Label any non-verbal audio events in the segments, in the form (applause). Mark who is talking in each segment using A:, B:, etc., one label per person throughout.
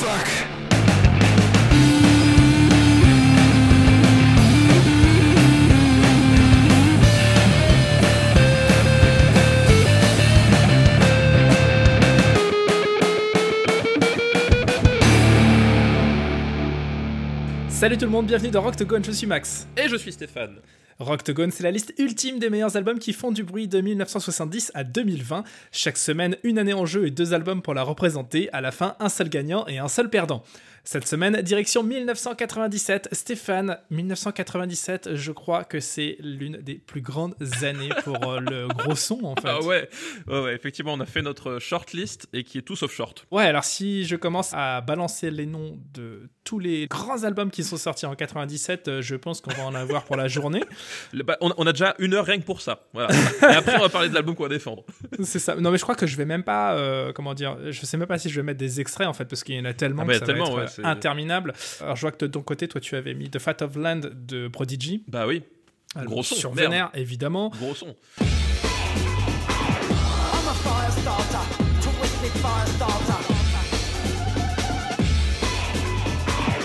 A: fuck. Salut tout le monde, bienvenue dans Rock to Gone, je suis Max.
B: Et je suis Stéphane.
A: Rock to Gone, c'est la liste ultime des meilleurs albums qui font du bruit de 1970 à 2020. Chaque semaine, une année en jeu et deux albums pour la représenter. À la fin, un seul gagnant et un seul perdant. Cette semaine, direction 1997. Stéphane, 1997, je crois que c'est l'une des plus grandes années pour euh, le gros son, en (laughs) fait.
B: Ah ouais. ouais, ouais, effectivement, on a fait notre shortlist et qui est tout sauf short.
A: Ouais, alors si je commence à balancer les noms de tous les grands albums qui sont sortis en 97, euh, je pense qu'on va en avoir pour la journée. (laughs)
B: Bah, on, on, a déjà une heure rien que pour ça. Voilà. et après, on va parler de l'album qu'on va défendre. (laughs)
A: C'est ça. Non, mais je crois que je vais même pas, euh, comment dire, je sais même pas si je vais mettre des extraits en fait, parce qu'il y en a tellement. Ah bah, que ça tellement, va être, ouais, interminable. Alors je vois que de ton côté, toi, tu avais mis The Fat of Land de Prodigy.
B: Bah oui. Gros son.
A: Sur Vénère, évidemment.
B: Gros son.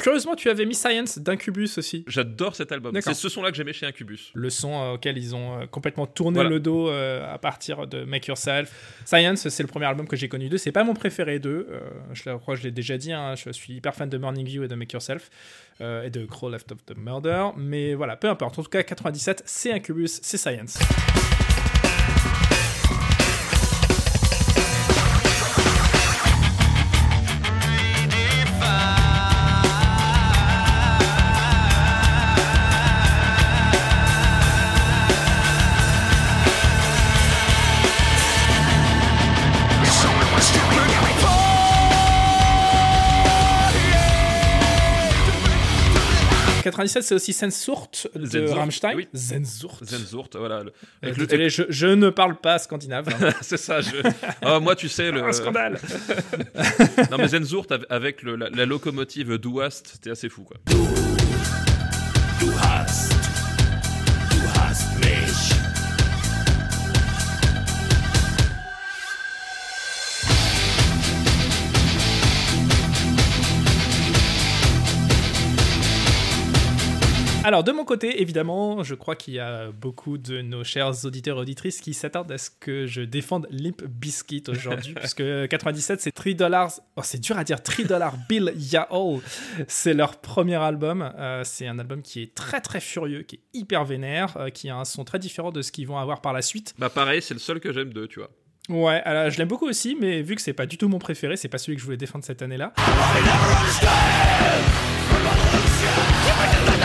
A: Curieusement, tu avais mis Science d'Incubus aussi.
B: J'adore cet album. C'est ce son-là que j'aimais chez Incubus.
A: Le son euh, auquel ils ont euh, complètement tourné voilà. le dos euh, à partir de Make Yourself. Science, c'est le premier album que j'ai connu d'eux. C'est pas mon préféré d'eux. Je crois que je l'ai déjà dit. Hein, je suis hyper fan de Morning View et de Make Yourself. Et de Crow Left of the Murder. Mais voilà, peu importe. En tout cas, 97, c'est Incubus, c'est Science. C'est aussi Sensurt de
B: Zenzurt,
A: Rammstein.
B: Oui.
A: Zenzurt.
B: Zenzurt, voilà. Le,
A: avec le télé, je, je, ne parle pas scandinave. Hein. (laughs)
B: c'est ça. Je... Oh, moi, tu sais. Le...
A: Un scandale. (laughs)
B: non, mais Zenzurt avec le, la, la, locomotive Douast, c'était assez fou, quoi.
A: Alors, de mon côté, évidemment, je crois qu'il y a beaucoup de nos chers auditeurs et auditrices qui s'attendent à ce que je défende Limp Bizkit aujourd'hui, (laughs) puisque 97, c'est 3 dollars. Oh, c'est dur à dire, 3 dollars Bill Ya'll. C'est leur premier album. Euh, c'est un album qui est très très furieux, qui est hyper vénère, euh, qui a un son très différent de ce qu'ils vont avoir par la suite.
B: Bah, pareil, c'est le seul que j'aime d'eux, tu vois.
A: Ouais, alors je l'aime beaucoup aussi, mais vu que c'est pas du tout mon préféré, c'est pas celui que je voulais défendre cette année-là. «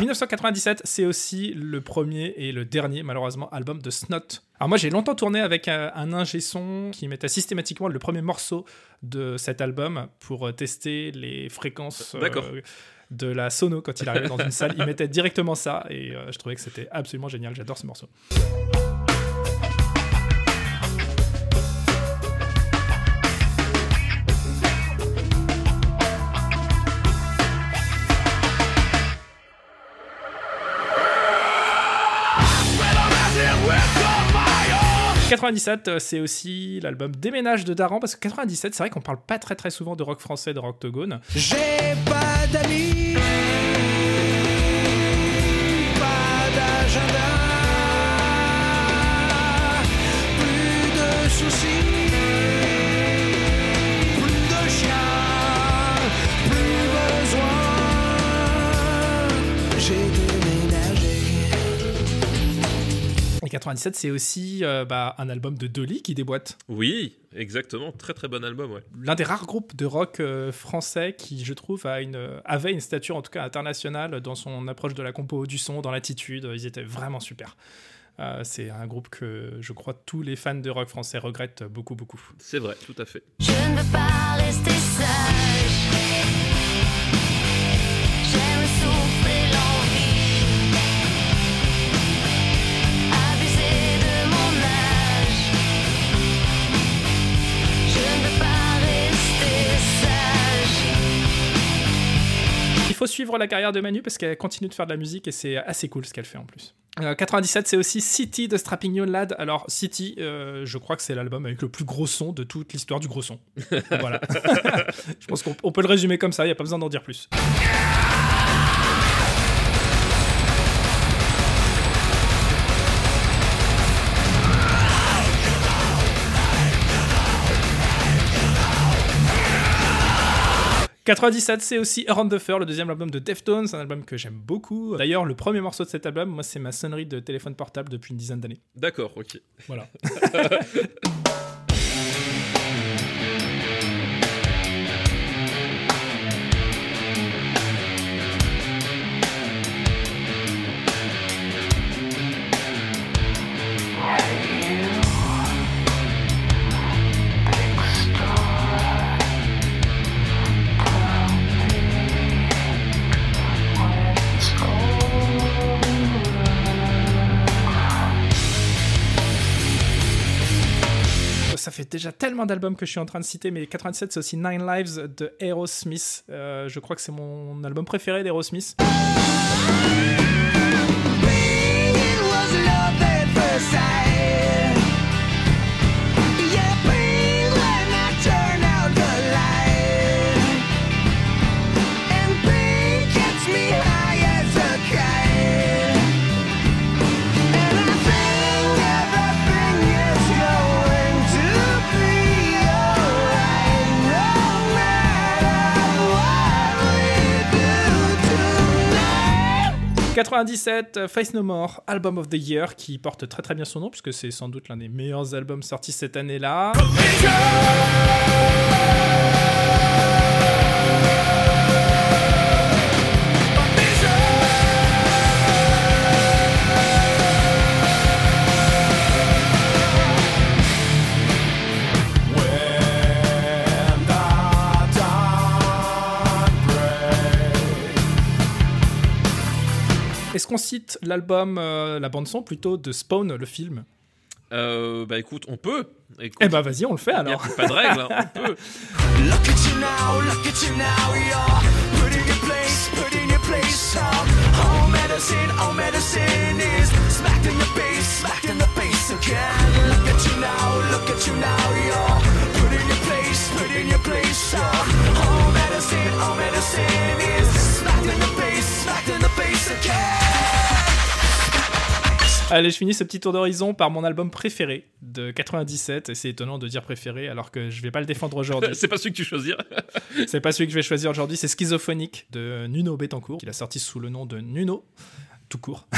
A: 1997, c'est aussi le premier et le dernier, malheureusement, album de Snot. Alors moi, j'ai longtemps tourné avec un, un ingé son qui mettait systématiquement le premier morceau de cet album pour tester les fréquences euh, de la sono quand il arrivait dans une salle. Il mettait directement ça et euh, je trouvais que c'était absolument génial. J'adore ce morceau. « 97, c'est aussi l'album Déménage de Daran, parce que 97, c'est vrai qu'on parle pas très très souvent de rock français, de Rocktogone.
C: J'ai pas d'amis,
A: 97, c'est aussi euh, bah, un album de Dolly qui déboîte.
B: Oui, exactement. Très très bon album, ouais.
A: L'un des rares groupes de rock euh, français qui, je trouve, a une, avait une stature en tout cas internationale dans son approche de la compo, du son, dans l'attitude. Ils étaient vraiment super. Euh, c'est un groupe que je crois tous les fans de rock français regrettent beaucoup, beaucoup.
B: C'est vrai, tout à fait.
D: Je ne veux pas rester sage.
A: Faut suivre la carrière de Manu parce qu'elle continue de faire de la musique et c'est assez cool ce qu'elle fait en plus. Euh, 97, c'est aussi City de Strapping Young Lad. Alors, City, euh, je crois que c'est l'album avec le plus gros son de toute l'histoire du gros son. (laughs) voilà. (laughs) je pense qu'on on peut le résumer comme ça, il n'y a pas besoin d'en dire plus. « 97, c'est aussi Around the Fur, le deuxième album de Deftones, un album que j'aime beaucoup. D'ailleurs, le premier morceau de cet album, moi, c'est ma sonnerie de téléphone portable depuis une dizaine d'années.
B: D'accord, ok.
A: Voilà. (laughs) déjà tellement d'albums que je suis en train de citer, mais 87, c'est aussi Nine Lives de Aerosmith. Euh, je crois que c'est mon album préféré d'Aerosmith. 97, euh, Face No More, Album of the Year, qui porte très très bien son nom, puisque c'est sans doute l'un des meilleurs albums sortis cette année-là. Est-ce qu'on cite l'album, euh, la bande-son plutôt de Spawn, le film?
B: Euh, bah écoute, on peut. Écoute,
A: Eh bah vas-y, on le fait
B: y a
A: alors.
B: pas de règle, hein, on peut.
C: Look at you now, look at you now, you're put in your place, put in your place. All medicine, all medicine is smacked in the face, smacked in the face again. Look at you now, look at you now, you're put in your place, put in your place. All medicine, all medicine is smacked in the face, smacked in the face again.
A: Allez, je finis ce petit tour d'horizon par mon album préféré de 97. Et c'est étonnant de dire préféré alors que je vais pas le défendre aujourd'hui. (laughs)
B: C'est pas celui que tu choisir. (laughs)
A: c'est pas celui que je vais choisir aujourd'hui. C'est Schizophonique de Nuno Betancourt, qu'il a sorti sous le nom de Nuno, tout court. (laughs)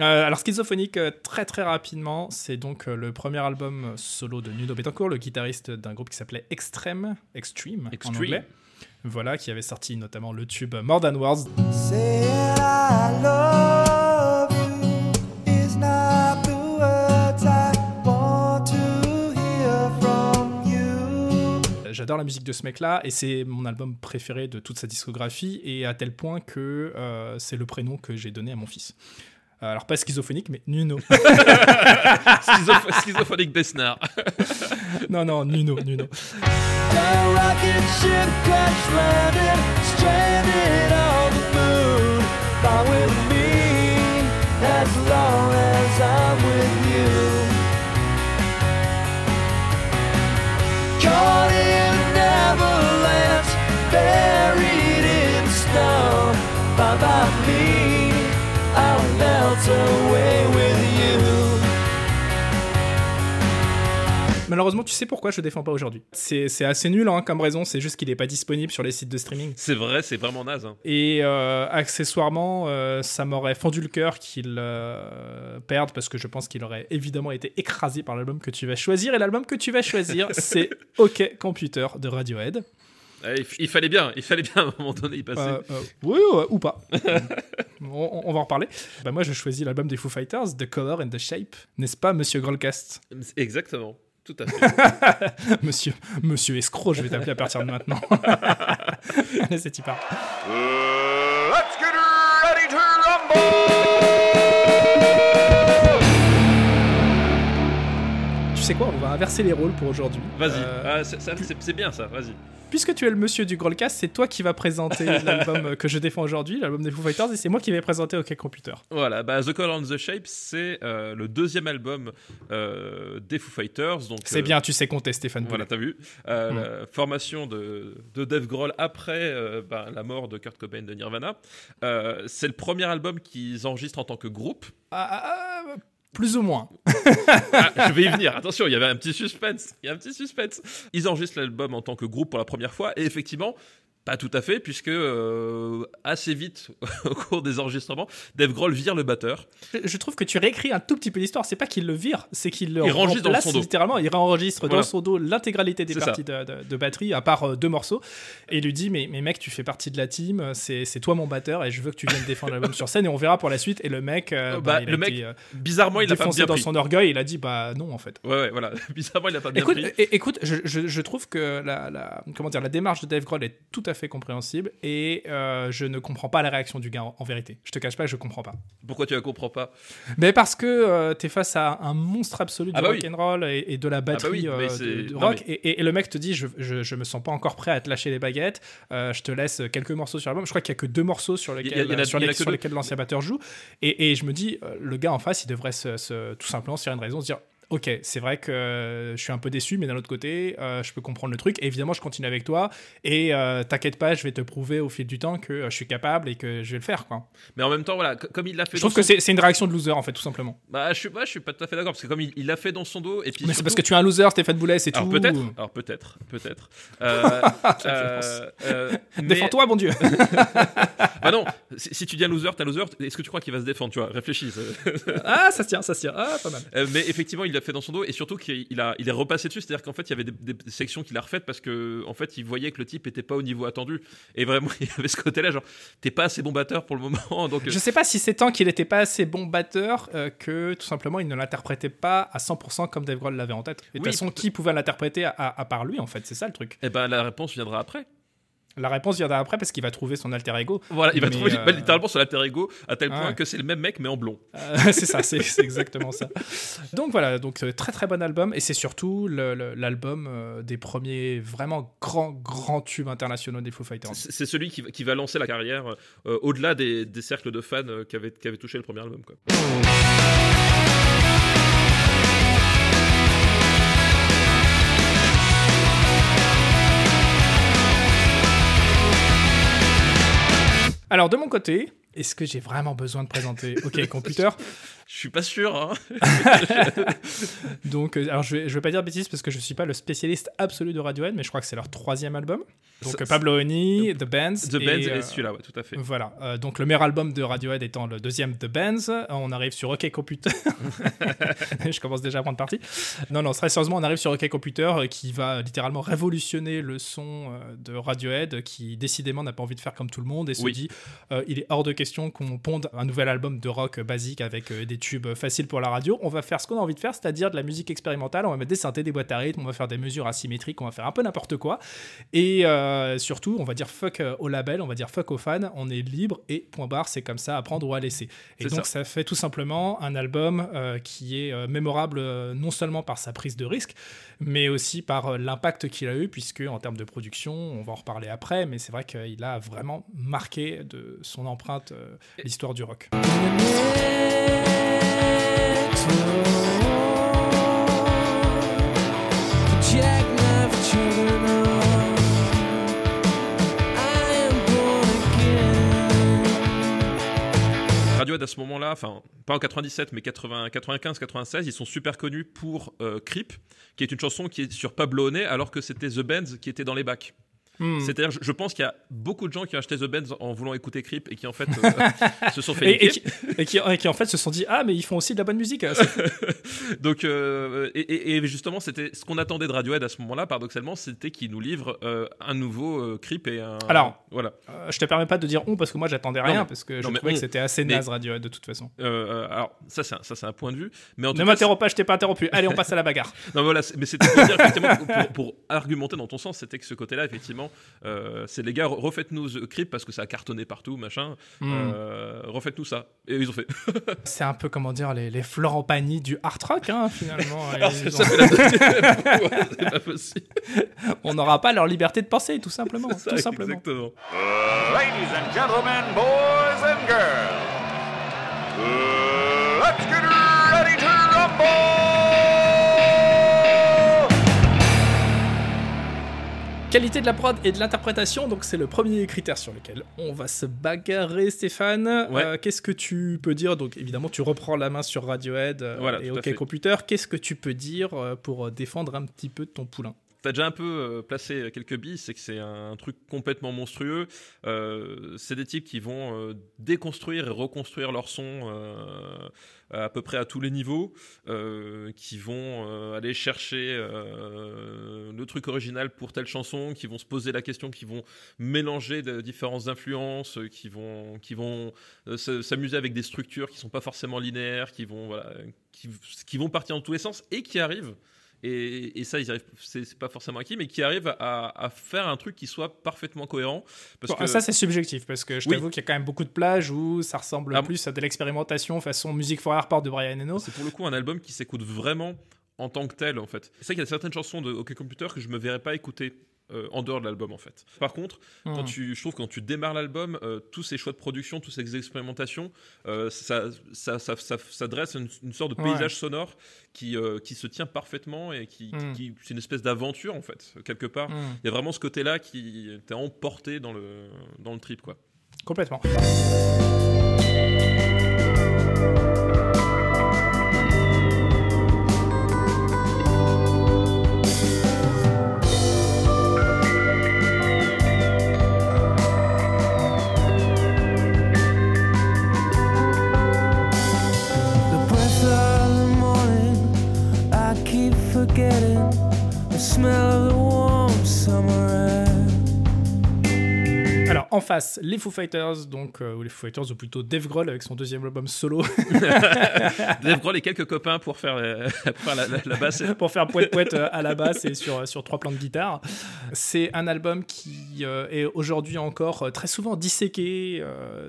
A: Euh, alors Schizophonique, euh, très très rapidement, c'est donc euh, le premier album solo de Nuno Betancourt, le guitariste d'un groupe qui s'appelait Extreme, Extreme, en
B: Extreme.
A: anglais. Voilà, qui avait sorti notamment le tube More Than Words. J'adore la musique de ce mec-là et c'est mon album préféré de toute sa discographie et à tel point que euh, c'est le prénom que j'ai donné à mon fils. Euh, Alors pas schizophonique, mais Nuno. (laughs)
B: Schizoph- Schizophonique Besnard. (laughs)
A: non, non, Nuno, Nuno.
C: The rocket ship crash landed, stranded on the moon. Fly with me
A: Malheureusement, tu sais pourquoi je le défends pas aujourd'hui. C'est c'est assez nul hein, comme raison, c'est juste qu'il est pas disponible sur les sites de streaming.
B: C'est vrai, c'est vraiment naze. hein.
A: Et euh, accessoirement, euh, ça m'aurait fendu le cœur qu'il euh, perde parce que je pense qu'il aurait évidemment été écrasé par l'album que tu vas choisir. Et l'album que tu vas choisir, (laughs) c'est OK Computer de Radiohead.
B: Ouais, il, fallait bien, il fallait bien à un moment donné y passer.
A: Euh, euh, oui, ouais, ou pas. (laughs) on, on va en reparler. Bah, moi, je choisis l'album des Foo Fighters, The Color and the Shape. N'est-ce pas, monsieur Grolcast?
B: Exactement, tout à fait. (laughs)
A: Monsieur, monsieur escroc, je vais t'appeler à partir de maintenant. (laughs) Allez, c'est y part. Sais quoi, on va inverser les rôles pour aujourd'hui.
B: Vas-y.
A: Euh,
B: Ah, c'est- bien ça, vas-y.
A: Puisque tu es le monsieur du Grolcast, c'est toi qui vas présenter (laughs) l'album que je défends aujourd'hui, l'album des Foo Fighters, et c'est moi qui vais présenter OK Computer.
B: Voilà, bah, The Color and the Shape, c'est euh, le deuxième album euh, des Foo Fighters.
A: C'est
B: euh,
A: bien, tu sais compter, Stéphane
B: Voilà, t'as vu Euh,
A: Mm.
B: La formation de, de Dave Grohl après euh, bah, la mort de Kurt Cobain de Nirvana. Euh, c'est le premier album qu'ils enregistrent en tant que groupe.
A: Ah, ah, ah, plus ou moins.
B: Ah, je vais y venir, attention, il y avait un petit suspense. Il y a un petit suspense. Ils enregistrent l'album en tant que groupe pour la première fois, et effectivement, pas tout à fait, puisque euh, assez vite, (laughs) au cours des enregistrements, Dave Grohl vire le batteur.
A: Je- trouve que tu réécris un tout petit peu l'histoire. C'est pas qu'il le vire, c'est qu'il le
B: Il dans son dos.
A: littéralement. Il réenregistre
B: Voilà.
A: dans son dos l'intégralité des parties de, de- de batterie, à part euh, deux morceaux. Et il lui dit mais, mais mec, tu fais partie de la team, c'est toi mon batteur, et je veux que tu viennes défendre l'album sur scène. Et on verra pour la suite. Et le mec, euh, bah,
B: bah,
A: il a
B: le mec,
A: été,
B: Bizarrement, il a pas
A: défoncé
B: bien
A: dans
B: pris.
A: son orgueil. Il a dit bah non en fait.
B: Ouais, ouais, voilà. (laughs) Bizarrement, il a pas bien
A: Écoute,
B: pris.
A: écoute je, je- je trouve que la, la- comment dire, la démarche de Dave Grohl est tout à fait compréhensible et euh, je ne comprends pas la réaction du gars en, en vérité. Je te cache pas, je comprends pas.
B: Pourquoi tu la comprends pas?
A: Mais parce que euh, t'es face à un monstre absolu du
B: Ah bah oui.
A: rock'n'roll et, et de la batterie
B: oui, mais
A: euh, de,
B: non,
A: rock,
B: mais-
A: et, et- et le mec te dit je, je, je me sens pas encore prêt à te lâcher les baguettes, euh, je te laisse quelques morceaux sur l'album. Je crois qu'il y a que deux morceaux sur lesquels, l'ancien batteur joue, et, je me dis le gars en face il devrait se, se- tout simplement se faire une raison, se dire Ok, c'est vrai que euh, je suis un peu déçu, mais d'un autre côté, euh, je peux comprendre le truc. Et évidemment, je continue avec toi. Et euh, t'inquiète pas, je vais te prouver au fil du temps que je suis capable et que je vais le faire. Quoi.
B: Mais en même temps, voilà, co- comme il l'a fait
A: Je trouve que
B: son-
A: c'est c'est une réaction de loser, en fait, tout simplement.
B: Bah, je suis, ouais, je suis pas tout à fait d'accord, parce que comme il l'a fait dans son dos, et puis
A: Mais c'est parce que tu es un loser, Stéphane Boulet, c'est tout.
B: Peut-être, alors peut-être, peut-être. Euh, (laughs) mais-
A: Défends-toi, bon Dieu. (laughs)
B: Ah non, si, si tu dis un loser, t'es un loser. Est-ce que tu crois qu'il va se défendre Tu vois, réfléchis.
A: ah, ça se tient, ça se tient. Ah, pas mal.
B: Mais effectivement, il fait dans son dos, et surtout qu'il il a, il est repassé dessus. C'est-à-dire qu'en fait, il y avait des, des sections qu'il a refaites parce que, en fait, il voyait que le type était pas au niveau attendu. Et vraiment, (laughs) il y avait ce côté-là, genre, t'es pas assez bon batteur pour le moment, donc. euh,
A: Je sais pas si c'est tant qu'il n'était pas assez bon batteur euh, que tout simplement il ne l'interprétait pas à 100% comme Dave Grohl l'avait en tête. Et de
B: Oui,
A: toute façon, qui pouvait l'interpréter à, à- à part lui en fait? C'est ça le truc.
B: Eh ben, la réponse viendra après.
A: La réponse viendra après parce qu'il va trouver son alter ego.
B: Voilà, il va
A: Mais,
B: trouver
A: euh,
B: littéralement son alter ego à tel
A: Ah
B: point
A: ouais.
B: que c'est le même mec mais en blond.
A: Euh, (laughs) c'est ça, c'est exactement ça. Donc voilà, donc euh, très très bon album et c'est surtout l'album des premiers vraiment grands grands tubes internationaux des Foo Fighters.
B: C'est celui qui, va- qui va lancer la carrière euh, au-delà des, des cercles de fans qui avaient, touché le premier album. Quoi.
A: Alors de mon côté, est-ce que j'ai vraiment besoin de présenter OK (laughs) Computer?
B: Je suis pas sûr. Hein. (laughs)
A: Donc, euh, alors je vais, je vais pas dire bêtises parce que je suis pas le spécialiste absolu de Radiohead, mais je crois que c'est leur troisième album. Donc
B: Ça-
A: euh, Pablo Honey, The Bands.
B: The Bands
A: euh,
B: et celui-là, ouais, tout à fait.
A: Voilà, euh, donc le meilleur album de Radiohead étant le deuxième The Bands. Euh, On arrive sur OK Computer. (laughs) je commence déjà à prendre parti. Non, non, très sérieusement, on arrive sur OK Computer euh, qui va littéralement révolutionner le son euh, de Radiohead qui décidément n'a pas envie de faire comme tout le monde et se
B: Oui.
A: dit euh, il est hors de question qu'on ponde un nouvel album de rock basique avec euh, des tubes faciles pour la radio. On va faire ce qu'on a envie de faire, c'est-à-dire de la musique expérimentale. On va mettre des synthés, des boîtes à rythme, on va faire des mesures asymétriques, on va faire un peu n'importe quoi. Et euh, surtout, on va dire fuck euh, au label, on va dire fuck aux fans. On est libre et point barre, c'est comme ça, à prendre ou à laisser. Et donc, ça. fait tout simplement un album euh, qui est euh, mémorable euh, non seulement par sa prise de risque, mais aussi par euh, l'impact qu'il a eu, puisque en termes de production, on va en reparler après, mais c'est vrai qu'il a vraiment marqué de son empreinte euh, l'histoire du rock.
C: Jackknife
B: à ce moment-là, enfin pas en 97 mais 80, 95, 96, ils sont super connus pour euh, Creep, qui est une chanson qui est sur Pablo Honey alors que c'était The Bands qui était dans les bacs.
A: Hmm.
B: C'est-à-dire, je, je pense qu'il y a beaucoup de gens qui ont acheté The Bands en voulant écouter Creep et qui en fait euh, (laughs) se sont fait
A: Et, et qui, et qui- et qui, en fait se sont dit ah mais ils font aussi de la bonne musique c'est- (laughs)
B: Donc, euh, et, justement, c'était ce qu'on attendait de Radiohead à ce moment-là, paradoxalement, c'était qu'ils nous livrent euh, un nouveau Creep et un.
A: Alors,
B: voilà.
A: Je te permets pas de dire on parce que moi j'attendais rien
B: mais-
A: parce que
B: non,
A: je trouvais
B: on-
A: que c'était assez
B: mais-
A: naze Radiohead de toute façon.
B: Alors, ça, c'est un, ça, c'est un point de vue. Mais en
A: Ne m'interromps pas, je t'ai pas interrompu. Allez, on passe à la bagarre. (laughs)
B: Non, voilà, mais c'était pour argumenté dans ton sens, c'était que ce côté-là, effectivement, euh, c'est les gars, refaites-nous The Crypt parce que ça a cartonné partout, machin.
A: Hmm.
B: Euh, refaites-nous ça. Et ils ont fait. (laughs)
A: C'est un peu, comment dire, les, les Florent Pagny du hard rock, hein, finalement.
B: Alors,
A: Ils
B: ça
A: ont-
B: fait la (laughs) (laughs) Ouais, c'est pas possible.
A: On n'aura pas leur liberté de penser, tout simplement.
B: Ça,
A: tout simplement.
B: Exactement.
E: Ladies and gentlemen, boys and girls, let's get ready to rumble!
A: Qualité de la prod et de l'interprétation, donc c'est le premier critère sur lequel on va se bagarrer, Stéphane.
B: Ouais.
A: Euh, Qu'est-ce que tu peux dire? Donc évidemment, tu reprends la main sur Radiohead euh,
B: Voilà,
A: et OK. Computer. Qu'est-ce que tu peux dire euh, pour défendre un petit peu ton poulain?
B: T'as déjà un peu placé quelques billes, c'est que c'est un truc complètement monstrueux. C'est des types qui vont déconstruire et reconstruire leur son à peu près à tous les niveaux, euh, qui vont euh, aller chercher euh, le truc original pour telle chanson, qui vont se poser la question, qui vont mélanger différentes influences, euh, qui vont, qui vont euh, se- s'amuser avec des structures qui sont pas forcément linéaires, qui vont, voilà, qui, qui vont partir dans tous les sens et qui arrivent et, et ça, ils arrivent, c'est pas forcément acquis, mais qui arrivent à, à faire un truc qui soit parfaitement cohérent. Parce
A: Bon,
B: que
A: Ça, c'est subjectif, parce que je
B: Oui.
A: t'avoue qu'il y a quand même beaucoup de plages où ça ressemble
B: Ah,
A: plus à de l'expérimentation façon Music for Airport de Brian Eno.
B: c'est pour le coup un album qui s'écoute vraiment en tant que tel, en fait. C'est vrai qu'il y a certaines chansons de OK Computer que je me verrais pas écouter. Euh, en dehors de l'album en fait. Par contre, quand
A: Hmm.
B: tu, je trouve que quand tu démarres l'album, euh, tous ces choix de production, toutes ces expérimentations, euh, ça, ça, ça, ça- dresse une, une sorte de
A: Ouais.
B: paysage sonore qui, qui se tient parfaitement et qui,
A: Hmm.
B: qui- c'est une espèce d'aventure en fait, quelque part.
A: Hmm,
B: Il y a vraiment ce côté-là qui t'a emporté dans le, dans le trip, quoi.
A: complètement.
F: Forgetting the smell of the warm summer air.
A: En face, les Foo Fighters, donc, euh, ou les Foo Fighters, ou plutôt Dave Grohl avec son deuxième album solo, (laughs)
B: Dave Grohl et quelques copains pour faire, euh, pour faire la, la- la basse. (laughs)
A: pour faire poète poète euh, à la basse et sur, sur trois plans de guitare. C'est un album qui est aujourd'hui encore très souvent disséqué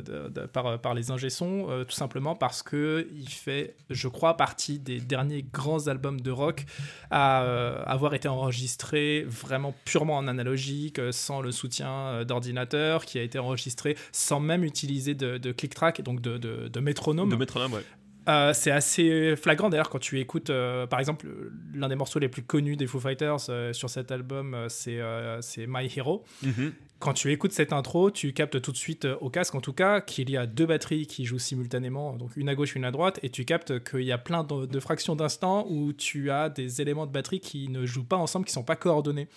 A: de- de- par, par les ingé sons, euh, tout simplement parce que il fait, je crois, partie des derniers grands albums de rock à avoir été enregistré vraiment purement en analogique, sans le soutien d'ordinateur, qui a été enregistré sans même utiliser de, de click track, donc de, de, de métronome.
B: De métronome, ouais.
A: Euh, c'est assez flagrant d'ailleurs quand tu écoutes, euh, par exemple, l'un des morceaux les plus connus des Foo Fighters euh, sur cet album, c'est c'est My Hero.
B: Mhm.
A: Quand tu écoutes cette intro, tu captes tout de suite au casque, en tout cas, qu'il y a deux batteries qui jouent simultanément, donc une à gauche, une à droite, et tu captes qu'il y a plein de, de fractions d'instants où tu as des éléments de batterie qui ne jouent pas ensemble, qui sont pas coordonnés.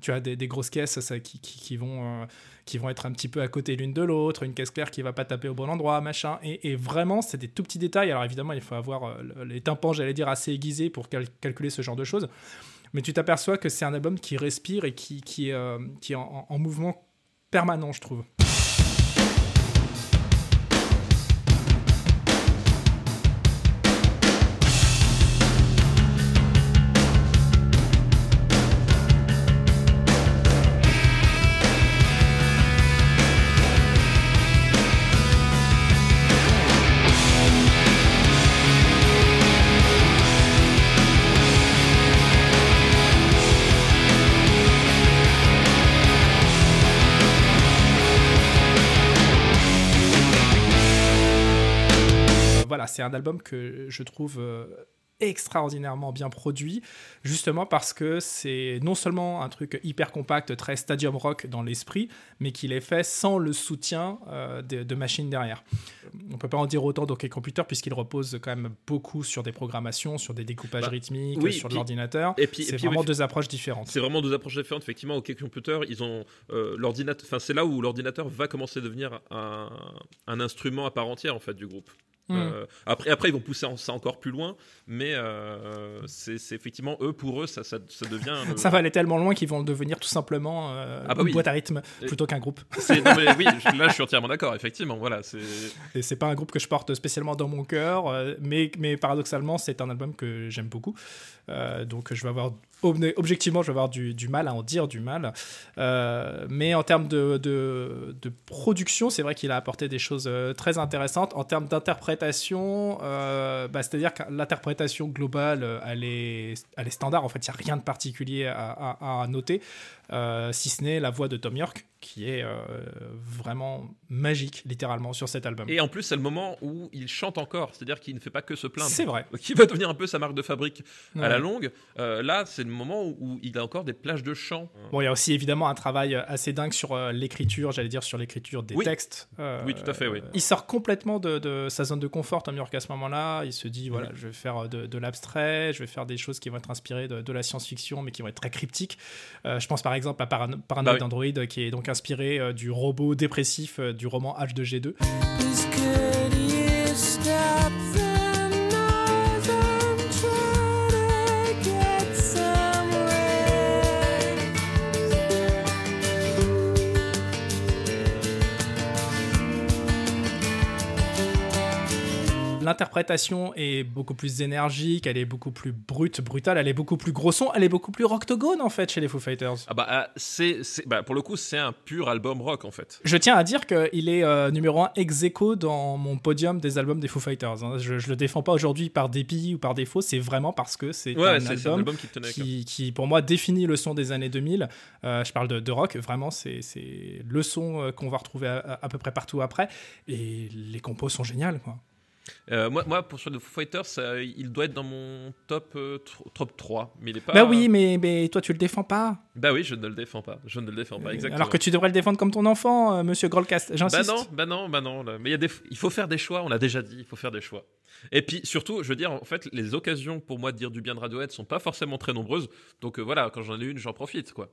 A: Tu as des, grosses caisses ça, qui, vont, euh, qui vont être un petit peu à côté l'une de l'autre, une caisse claire qui va pas taper au bon endroit, machin. Et, vraiment, c'est des tout petits détails. Alors évidemment, il faut avoir euh, le- les tympans, j'allais dire, assez aiguisés pour cal- calculer ce genre de choses. Mais tu t'aperçois que c'est un album qui respire et qui, qui, est, euh, en mouvement permanent, je trouve. Un album que je trouve euh, extraordinairement bien produit, justement parce que c'est non seulement un truc hyper compact, très stadium rock dans l'esprit, mais qu'il est fait sans le soutien euh, de, de machines derrière. On peut pas en dire autant d'OK Computer puisqu'il repose quand même beaucoup sur des programmations, sur des découpages
B: Bah,
A: rythmiques,
B: oui,
A: sur l'ordinateur.
B: Et puis,
A: C'est vraiment
B: oui,
A: deux approches différentes.
B: C'est vraiment deux approches différentes. Effectivement, OK Computer, ils ont euh, l'ordinateur. Enfin, c'est là où l'ordinateur va commencer à devenir un, un instrument à part entière en fait du groupe.
A: Mm.
B: Euh, après, après, ils vont pousser ça encore plus loin, mais euh, c'est effectivement eux pour eux, ça, ça, ça devient. le-
A: Ça va aller tellement loin qu'ils vont devenir tout simplement euh,
B: Ah bah
A: une
B: oui.
A: boîte à rythme plutôt qu'un groupe.
B: non, mais oui, je- (laughs) là, je suis entièrement d'accord. Effectivement, voilà.
A: Et c'est pas un groupe que je porte spécialement dans mon cœur, euh, mais, mais paradoxalement, c'est un album que j'aime beaucoup. Euh, donc je vais avoir objectivement, je vais avoir du, mal à en dire du mal. Euh, mais en termes de, production, c'est vrai qu'il a apporté des choses euh, très intéressantes. En termes d'interprétation, euh, bah, c'est-à-dire que l'interprétation globale, elle est, standard. En fait, il n'y a rien de particulier à noter, euh, si ce n'est la voix de Tom York, qui est euh, vraiment magique, littéralement, sur cet album.
B: Et en plus, c'est le moment où il chante encore, c'est-à-dire qu'il ne fait pas que se plaindre.
A: C'est vrai. (laughs)
B: Qui va devenir un peu sa marque de fabrique à la longue. Euh, là, c'est le moment où, où il a encore des plages de chant.
A: Bon, il y a aussi évidemment un travail assez dingue sur euh, l'écriture, j'allais dire sur l'écriture des
B: Oui.
A: textes.
B: Oui, tout à fait, oui.
A: Il sort complètement de, de sa zone de confort, Tom York, à ce moment-là. Il se dit, voilà, je vais faire de, de l'abstrait, je vais faire des choses qui vont être inspirées de, de la science-fiction, mais qui vont être très cryptiques. Je pense par exemple à Parano- Paranoid
B: Bah oui.
A: Android, qui est donc inspiré euh, du robot dépressif euh, du roman H2G2. L'interprétation est beaucoup plus énergique, elle est beaucoup plus brute, brutale, elle est beaucoup plus gros son, elle est beaucoup plus rocktogone en fait chez les Foo Fighters.
B: Ah bah, ah, c'est, bah, pour le coup, c'est un pur album rock en fait.
A: Je tiens à dire qu'il est euh, numéro 1 ex aequo dans mon podium des albums des Foo Fighters. hein. Je, je le défends pas aujourd'hui par dépit ou par défaut, c'est vraiment parce que c'est
B: Ouais,
A: un
B: un
A: album
B: qui
A: pour moi, définit le son des années 2000. Euh, je parle de, de rock, vraiment, c'est le son euh, qu'on va retrouver à, à- à peu près partout après. Et les compos sont géniales, quoi.
B: Euh, moi, moi, pour sur Foo Fighters, ça, il doit être dans mon top, euh, tr- top 3. Mais il est pas.
A: Bah oui, mais, mais toi, tu le défends pas.
B: Bah oui, je ne le défends pas. Je ne le défends pas, exactement.
A: Alors que tu devrais le défendre comme ton enfant, euh, monsieur Grolcast.
B: Bah
A: J'insiste.
B: non, bah non, bah non. là. Mais il, y a des... il faut faire des choix, on l'a déjà dit, il faut faire des choix. Et puis surtout, je veux dire, en fait, les occasions pour moi de dire du bien de Radiohead sont pas forcément très nombreuses. Donc euh, voilà, quand j'en ai une, j'en profite, quoi.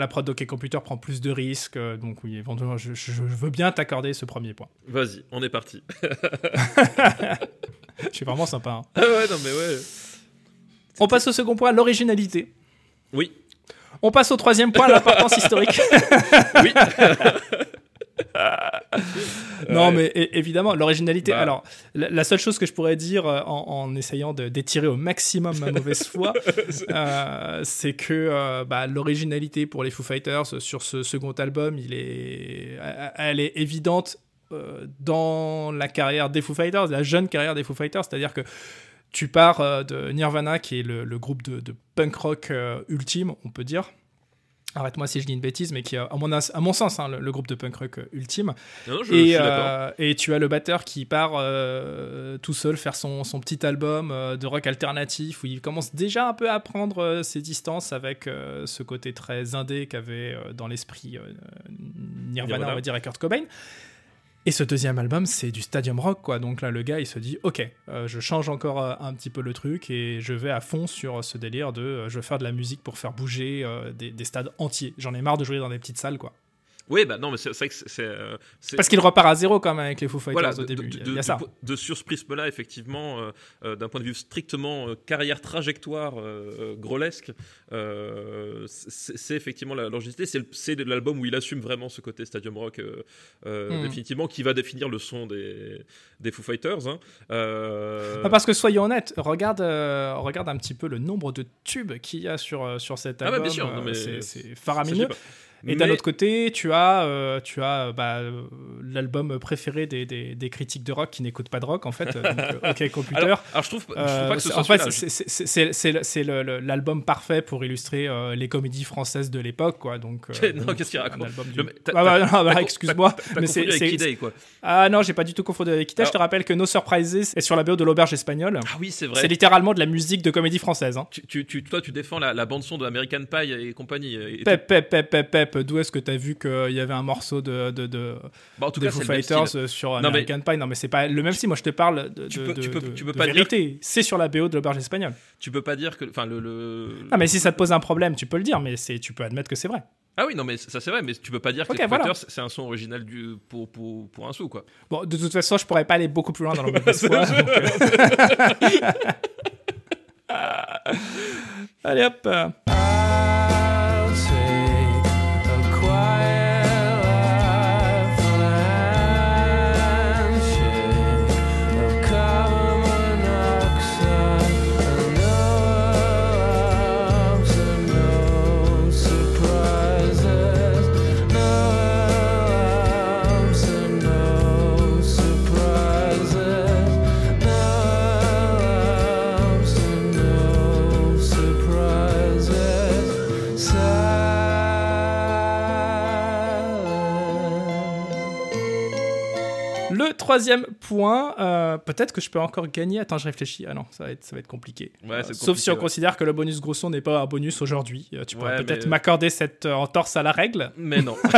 A: La prod d'OK Computer prend plus de risques, euh, donc oui, éventuellement, je, je- je veux bien t'accorder ce premier point.
B: Vas-y, on est parti. (laughs) (laughs)
A: Je suis vraiment sympa. hein.
B: ah ouais, non mais ouais.
A: On passe au second point, l'originalité.
B: Oui,
A: On passe au troisième point, l'importance historique. (laughs)
B: oui.
A: Non, mais évidemment, l'originalité.
B: Bah.
A: Alors, la, la seule chose que je pourrais dire euh, en, en essayant d'étirer au maximum ma mauvaise foi, (laughs) euh, c'est que euh, bah, l'originalité pour les Foo Fighters sur ce second album, il est, elle est évidente euh, dans la carrière des Foo Fighters, la jeune carrière des Foo Fighters, c'est-à-dire que tu pars de Nirvana, qui est le, le groupe de, de punk rock ultime, on peut dire. Arrête-moi si je dis une bêtise, mais qui est, à mon, as- à mon sens, hein, le, le groupe de punk rock euh, ultime.
B: Non, je,
A: Et, euh, et tu as le batteur qui part euh, tout seul faire son, son petit album euh, de rock alternatif où il commence déjà un peu à prendre ses distances avec ce côté très indé qu'avait dans l'esprit Nirvana,
B: Nirvana.
A: on va dire, et Kurt Cobain. Et ce deuxième album, c'est du stadium rock, quoi. Donc là, le gars, il se dit, ok, euh, je change encore euh, un petit peu le truc et je vais à fond sur ce délire de, euh, je veux faire de la musique pour faire bouger des stades entiers. J'en ai marre de jouer dans des petites salles, quoi.
B: Oui, bah non, mais c'est vrai que c'est- euh, c'est-
A: Parce qu'il repart à zéro quand même avec les Foo Fighters
B: Voilà,
A: au
B: de,
A: début.
B: de- de-
A: il y a ça.
B: de- de sur ce prisme-là, effectivement, euh, euh, d'un point de vue strictement euh, carrière trajectoire grolesque, c'est effectivement la longévité. C'est l'album où il assume vraiment ce côté stadium rock,
A: Hmm.
B: définitivement, qui va définir le son des, des Foo Fighters. hein.
A: Parce que soyons honnêtes, regarde, regarde un petit peu le nombre de tubes qu'il y a sur, sur cet
B: Ah bah,
A: album.
B: bien sûr,
A: c'est- faramineux. Et d'un
B: Mais-
A: autre côté, tu as, euh, tu as euh, bah, euh, l'album préféré des, des, des critiques de rock qui n'écoutent pas de rock, en fait. donc, OK Computer. (laughs)
B: Alors, alors, je trouve, je trouve pas que ce soit
A: en fait, c'est- l'album parfait pour illustrer les comédies françaises de l'époque, quoi. Donc, (laughs)
B: Non, qu'est-ce qu'il raconte
A: du- Ah bah, bah, excuse-moi, mais c'est
B: quoi.
A: ah non, j'ai pas du tout confondu avec Kita. Je te rappelle que No Surprises est sur la BO de l'auberge espagnole.
B: Ah oui, c'est vrai.
A: C'est littéralement de la musique de comédie française. Hein.
B: Tu, tu, tu- toi, tu défends la, la bande son de American Pie et compagnie. et- et
A: Pep, pep, pep, pep, D'où est-ce que t'as vu qu'il y avait un morceau de, de, de,
B: Bah, en tout
A: des
B: cas,
A: Foo Fighters
B: style.
A: euh, sur
B: Non, mais-
A: American Pie Non, mais c'est pas le même si. Moi, je te parle de,
B: Tu peux-
A: de-
B: tu peux-
A: de-
B: tu peux
A: de
B: pas dire
A: vérité. C'est sur la BO de l'auberge espagnole.
B: Tu peux pas dire que, enfin, le, le-
A: Ah, mais si ça te pose un problème, tu peux le dire, mais c'est tu peux admettre que c'est vrai.
B: Ah oui, non, mais ça c'est vrai, mais tu peux pas dire que
A: Ok,
B: les Foo
A: voilà.
B: Fighters, c'est un son original du, pour, pour, pour un sou, quoi.
A: Bon, de toute façon, je pourrais pas aller beaucoup plus loin dans le (laughs) euh. (laughs) Allez hop. euh. Troisième euh, peut-être que je peux encore gagner. Attends, je réfléchis. Ah non, ça va être, ça va être compliqué.
B: Ouais,
A: Euh, sauf si on
B: ouais.
A: considère que le bonus gros son n'est pas un bonus aujourd'hui. Euh, tu pourrais peut-être m'accorder cette entorse à la règle.
B: Mais non. (laughs) (laughs)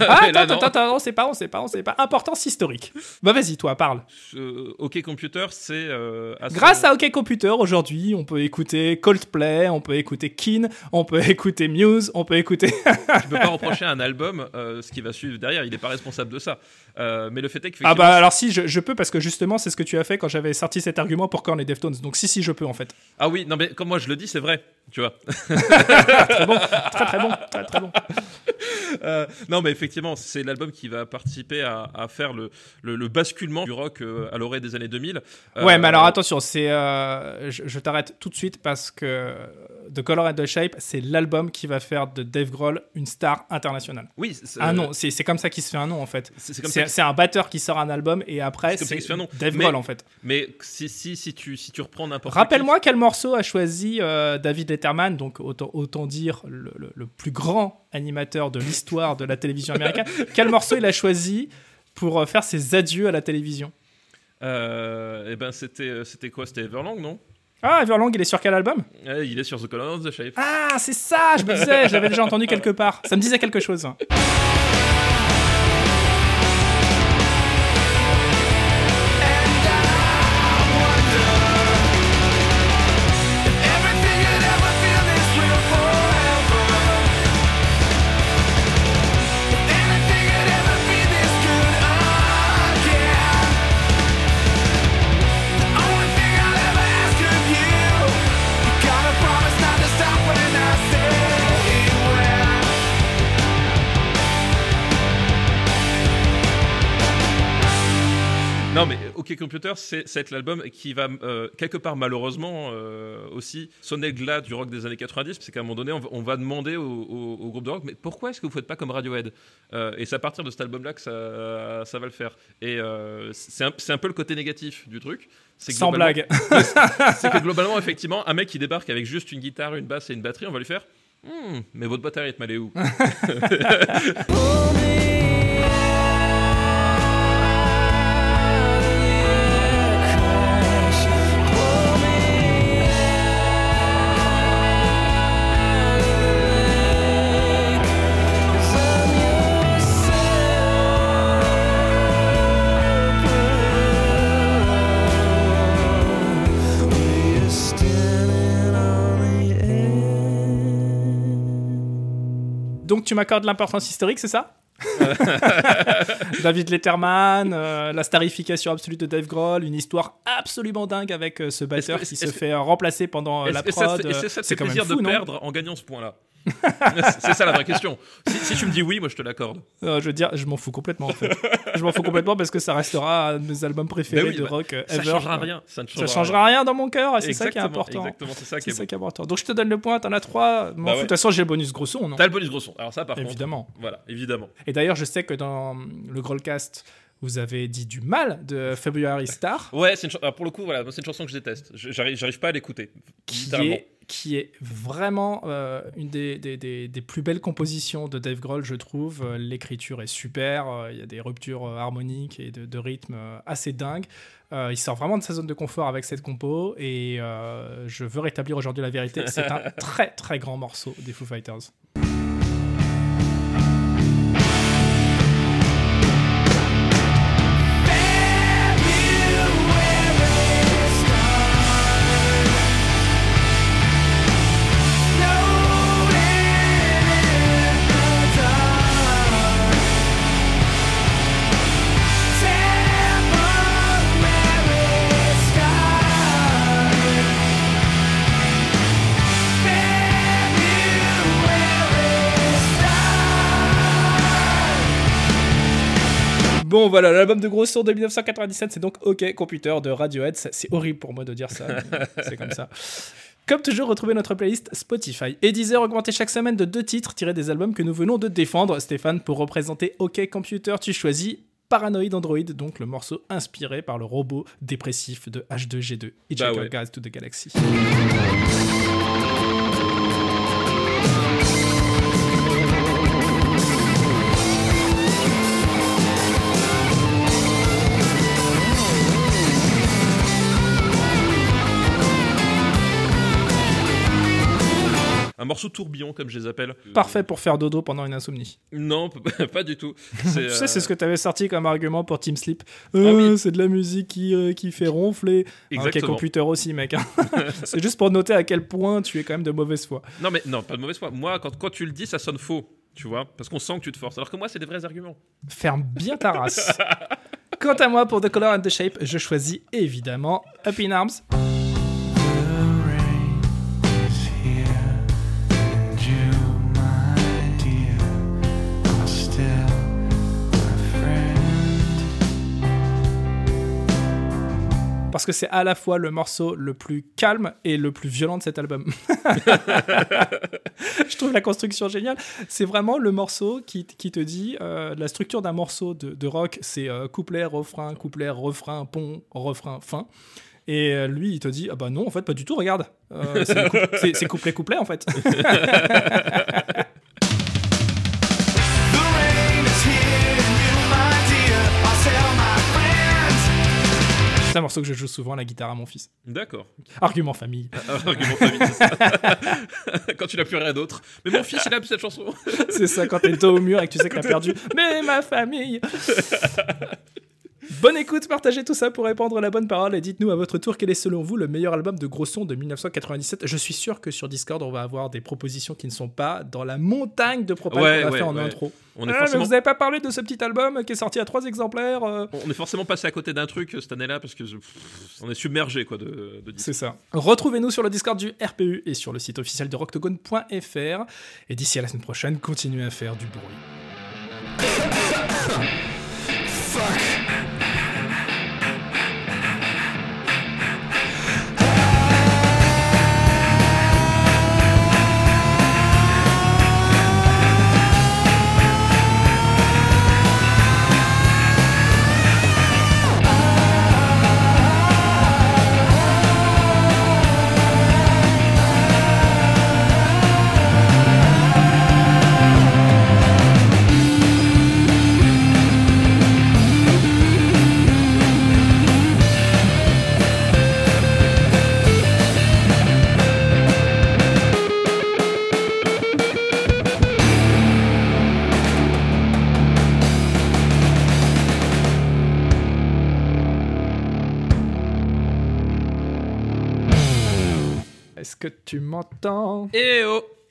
A: Ah,
B: Mais là,
A: attends,
B: non.
A: attends, attends, on sait pas, on sait pas, on sait pas. Importance historique. Bah vas-y, toi, parle.
B: OK Computer, c'est. son-
A: Grâce à OK Computer, aujourd'hui, on peut écouter Coldplay, on peut écouter Keen, on peut écouter Muse, on peut écouter.
B: Tu peux pas reprocher à un album ce qui va suivre derrière, il est pas responsable de ça. Mais le fait est
A: ah
B: qu'effectivement.
A: bah alors si, je, je peux parce que justement, c'est ce que tu as fait quand j'avais sorti cet argument pour Korn et Deftones. Donc si, si, je peux en fait.
B: Ah oui, non, mais comme moi je le dis, c'est vrai, tu vois. (laughs)
A: Très bon, très très bon, très très bon.
B: Euh, non, mais effectivement, c'est l'album qui va participer à, à faire le, le, le basculement du rock euh, à l'orée des années 2000. Euh,
A: Ouais, mais alors attention, c'est, euh, je, je t'arrête tout de suite parce que The Color and the Shape, c'est l'album qui va faire de Dave Grohl une star internationale.
B: Oui, c'est-
A: Ah non, c'est c'est comme ça qu'il se fait un nom en fait.
B: C'est c'est comme
A: C'est
B: ça.
A: c'est un batteur qui sort un album et après
B: C'est comme ça qu'il
A: c'est
B: se fait un nom.
A: Dave
B: Mais-
A: Grohl en fait.
B: Mais si, si, si, tu, si tu reprends n'importe
A: Rappelle-moi quel morceau a choisi euh, David Letterman, donc autant, autant dire le, le- le plus grand animateur de l'histoire de la télévision américaine. (laughs) quel morceau il a choisi pour euh, faire ses adieux à la télévision?
B: Qui. Euh, eh ben, c'était euh, c'était quoi? C'était Everlong, non?
A: Ah, Everlong, il est sur quel album
B: Ouais, Il est sur The Color of the Shape.
A: Ah, c'est ça, je me disais, je l'avais déjà entendu quelque part. Ça me disait quelque chose.
B: OK Computer, c'est l'album qui va, euh, quelque part, malheureusement, euh, aussi sonner le glas du rock des années 90, parce qu'à un moment donné, on va, on va demander au, au- au groupe de rock, mais pourquoi est-ce que vous faites pas comme Radiohead? Euh, Et c'est à partir de cet album-là que ça, ça va le faire. Et euh, c'est un, c'est un peu le côté négatif du truc. C'est que
A: Sans blague. (laughs)
B: C'est que globalement, effectivement, un mec qui débarque avec juste une guitare, une basse et une batterie, on va lui faire Hmm, mais votre boîte à rythme, elle est où? (laughs) (laughs)
A: Donc tu m'accordes l'importance historique, c'est ça (laughs) (laughs) David Letterman, euh, la starification absolue de Dave Grohl, une histoire absolument dingue avec euh, ce batteur
B: que-
A: qui se
B: que-
A: fait euh, remplacer pendant la
B: ça te
A: prod.
B: fait- que ça te
A: c'est
B: fait plaisir
A: fou,
B: de perdre en gagnant ce point-là? (laughs) C'est ça la vraie question. Si, si tu me dis oui, moi je te l'accorde.
A: Euh, je veux dire, je m'en fous complètement en fait. je m'en fous complètement parce que ça restera un de mes albums préférés
B: Ben oui,
A: de
B: bah,
A: rock euh,
B: Ça
A: ever.
B: changera rien. Ça ne
A: Ça
B: changera,
A: rien dans mon cœur et c'est ça qui est important.
B: Exactement, c'est ça qui est
A: ça
B: bon.
A: qui est important. Donc je te donne le point, t'en as trois.
B: Bah
A: de toute façon, j'ai le bonus gros son, non?
B: T'as le bonus gros son. Alors ça, par contre.
A: Évidemment.
B: Voilà, évidemment.
A: Et d'ailleurs, je sais que dans le Grollcast, vous avez dit du mal de February Star,
B: Ouais, c'est pour le coup, voilà, c'est une chanson que je déteste. J'arrive, pas à l'écouter.
A: qui est, qui est vraiment euh, une des, des- des- des plus belles compositions de Dave Grohl, je trouve. Euh, L'écriture est super, euh, il y a des ruptures harmoniques et de, de rythme assez dingues. Euh, il sort vraiment de sa zone de confort avec cette compo et euh, je veux rétablir aujourd'hui la vérité. C'est un (laughs) très très grand morceau des Foo Fighters. Bon voilà, l'album de gros son de 1997, c'est donc OK Computer de Radiohead. C'est horrible pour moi de dire ça, (laughs) c'est comme ça. Comme toujours, retrouvez notre playlist Spotify. Et Deezer augmenté chaque semaine de deux titres tirés des albums que nous venons de défendre. Stéphane, pour représenter OK Computer, tu choisis Paranoid Android, donc le morceau inspiré par le robot dépressif de H2G2, Hitchhiker
B: Bah ouais.
A: To the Galaxy.
B: Un morceau tourbillon, comme je les appelle.
A: Parfait pour faire dodo pendant une insomnie.
B: Non, (laughs) pas du tout. (laughs)
A: Tu sais, c'est ce que tu avais sorti comme argument pour Team Sleep.
B: Ah
A: Euh,
B: oui.
A: C'est de la musique qui, euh, qui fait ronfler. Ok,
B: Exactement.
A: computer aussi, mec. hein. (laughs) c'est juste pour noter à quel point tu es quand même de mauvaise foi.
B: Non, mais non, pas de mauvaise foi. Moi, quand, quand tu le dis, ça sonne faux. Tu vois Parce qu'on sent que tu te forces. Alors que moi, c'est des vrais arguments.
A: Ferme bien ta race. Quant à moi, pour The Color and the Shape, je choisis évidemment Up in Arms. Parce que c'est à la fois le morceau le plus calme et le plus violent de cet album. (laughs) je trouve la construction géniale. C'est vraiment le morceau qui, qui te dit euh, la structure d'un morceau de, de rock, c'est euh, couplet, refrain, couplet, refrain, pont, refrain, fin. Et euh, lui, il te dit ah bah non, en fait, pas du tout. Regarde, Euh, c'est couplet, couplet en fait. (laughs) c'est un morceau que je joue souvent à la guitare à mon fils.
B: D'accord.
A: Argument famille. (laughs)
B: Argument famille, c'est ça. (laughs) quand tu n'as plus rien d'autre. Mais mon fils, il a cette chanson.
A: C'est ça, quand t'es le dos au mur et que tu sais que t'as perdu. Mais ma famille (laughs) Bonne écoute, partagez tout ça pour répandre la bonne parole et dites-nous à votre tour quel est selon vous le meilleur album de gros son de 1997. Je suis sûr que sur Discord, on va avoir des propositions qui ne sont pas dans la montagne de propos
B: Ouais,
A: qu'on a
B: ouais,
A: fait en
B: ouais.
A: intro.
B: On est,
A: Ah, mais
B: forcément,
A: vous avez pas parlé de ce petit album qui est sorti à trois exemplaires euh,
B: on est forcément passé à côté d'un truc euh, cette année-là parce que pff, on est submergé quoi, de, de.
A: C'est ça. Retrouvez-nous sur le Discord du RPU et sur le site officiel de rocktogone.fr. Et d'ici à la semaine prochaine, continuez à faire du bruit.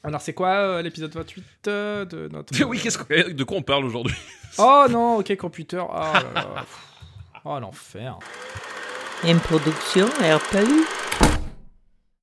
A: Alors, c'est quoi euh, l'épisode 28 euh, de notre. (laughs)
B: Oui, qu'est-ce que- de quoi on parle aujourd'hui? (laughs)
A: Oh non, ok, computer. Oh là là. (laughs) Oh l'enfer.
G: Une production RPU.